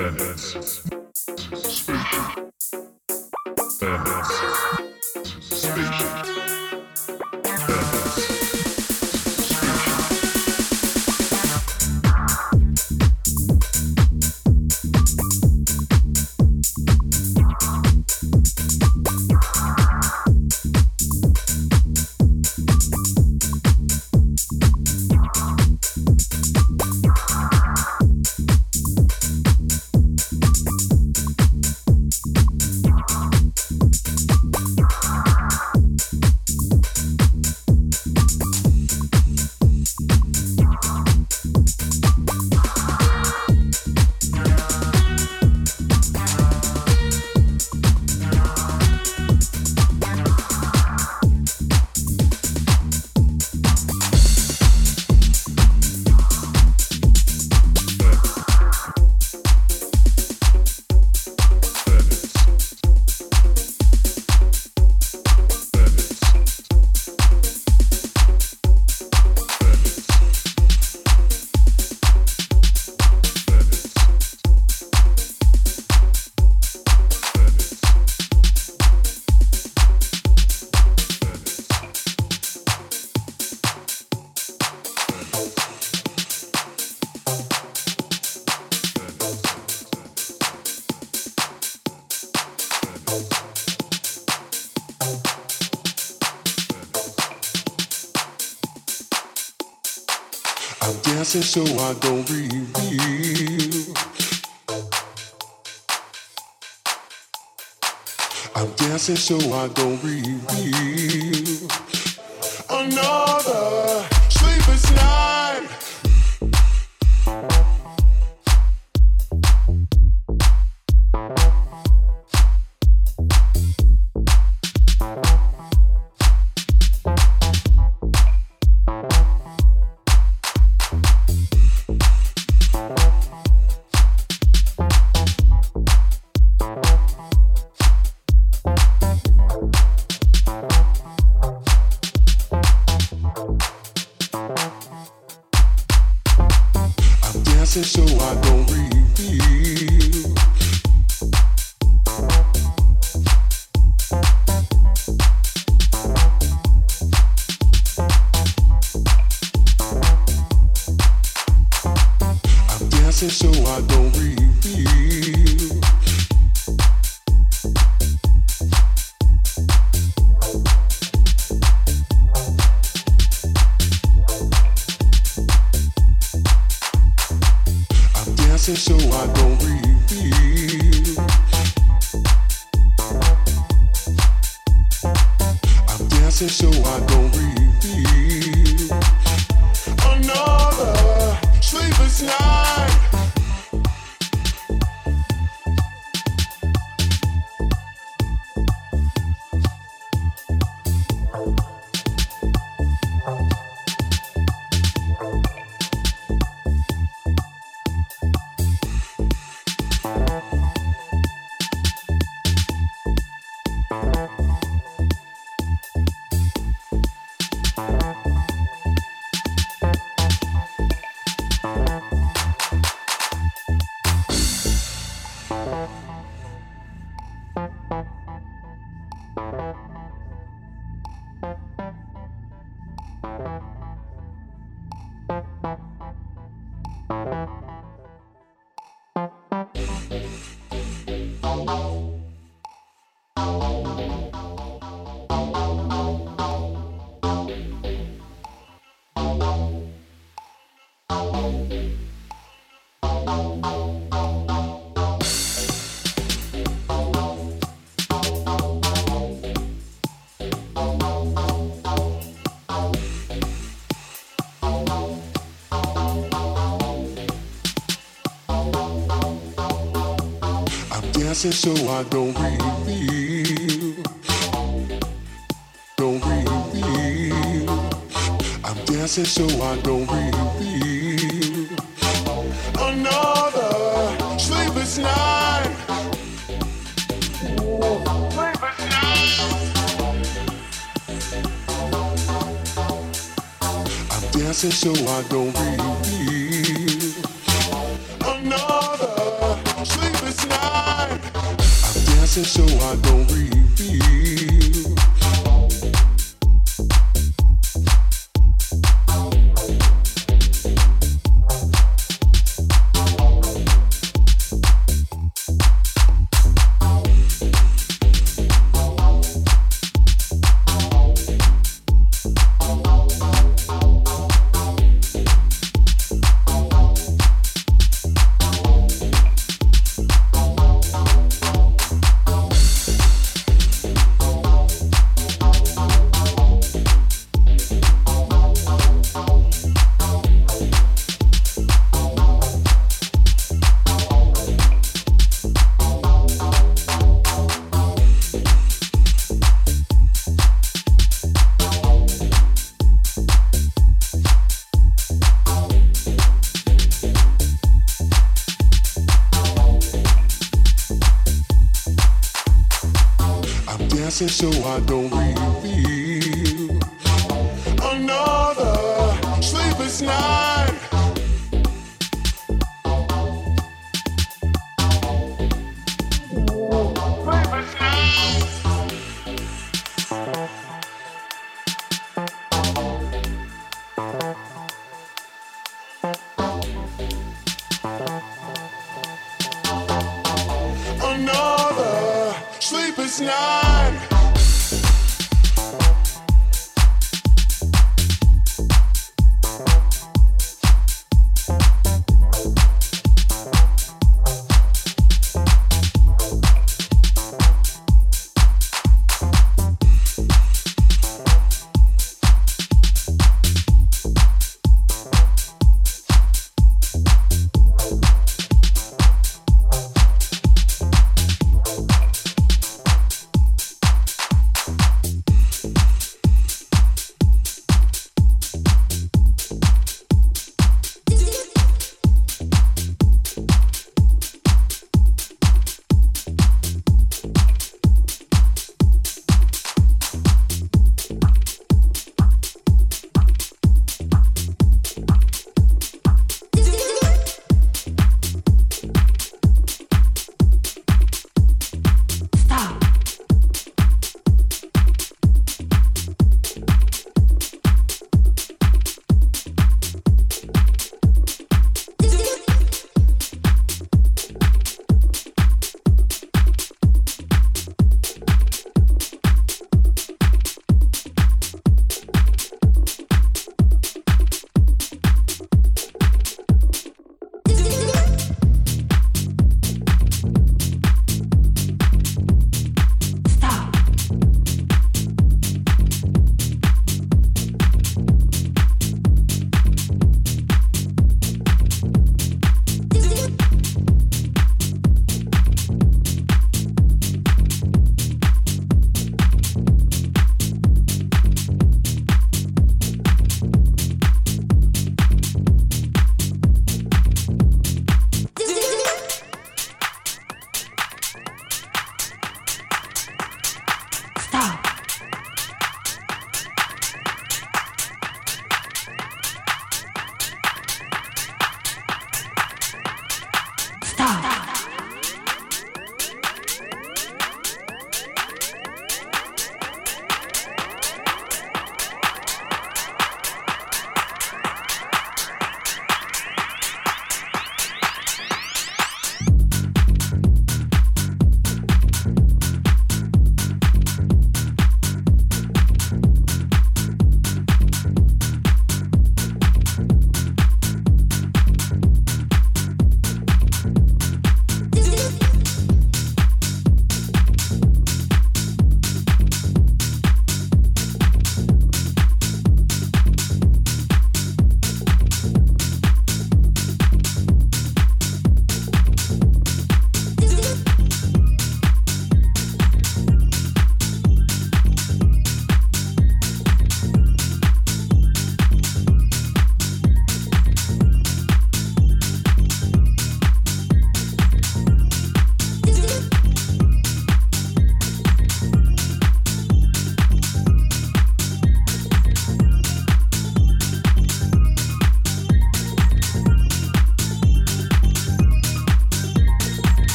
Spanish. So I don't reveal. Dancing so I don't reveal. Don't reveal. I'm dancing so I don't reveal. Another sleepless night. Sleepless night. I'm dancing so I don't reveal. Dancing so I don't reveal. So I don't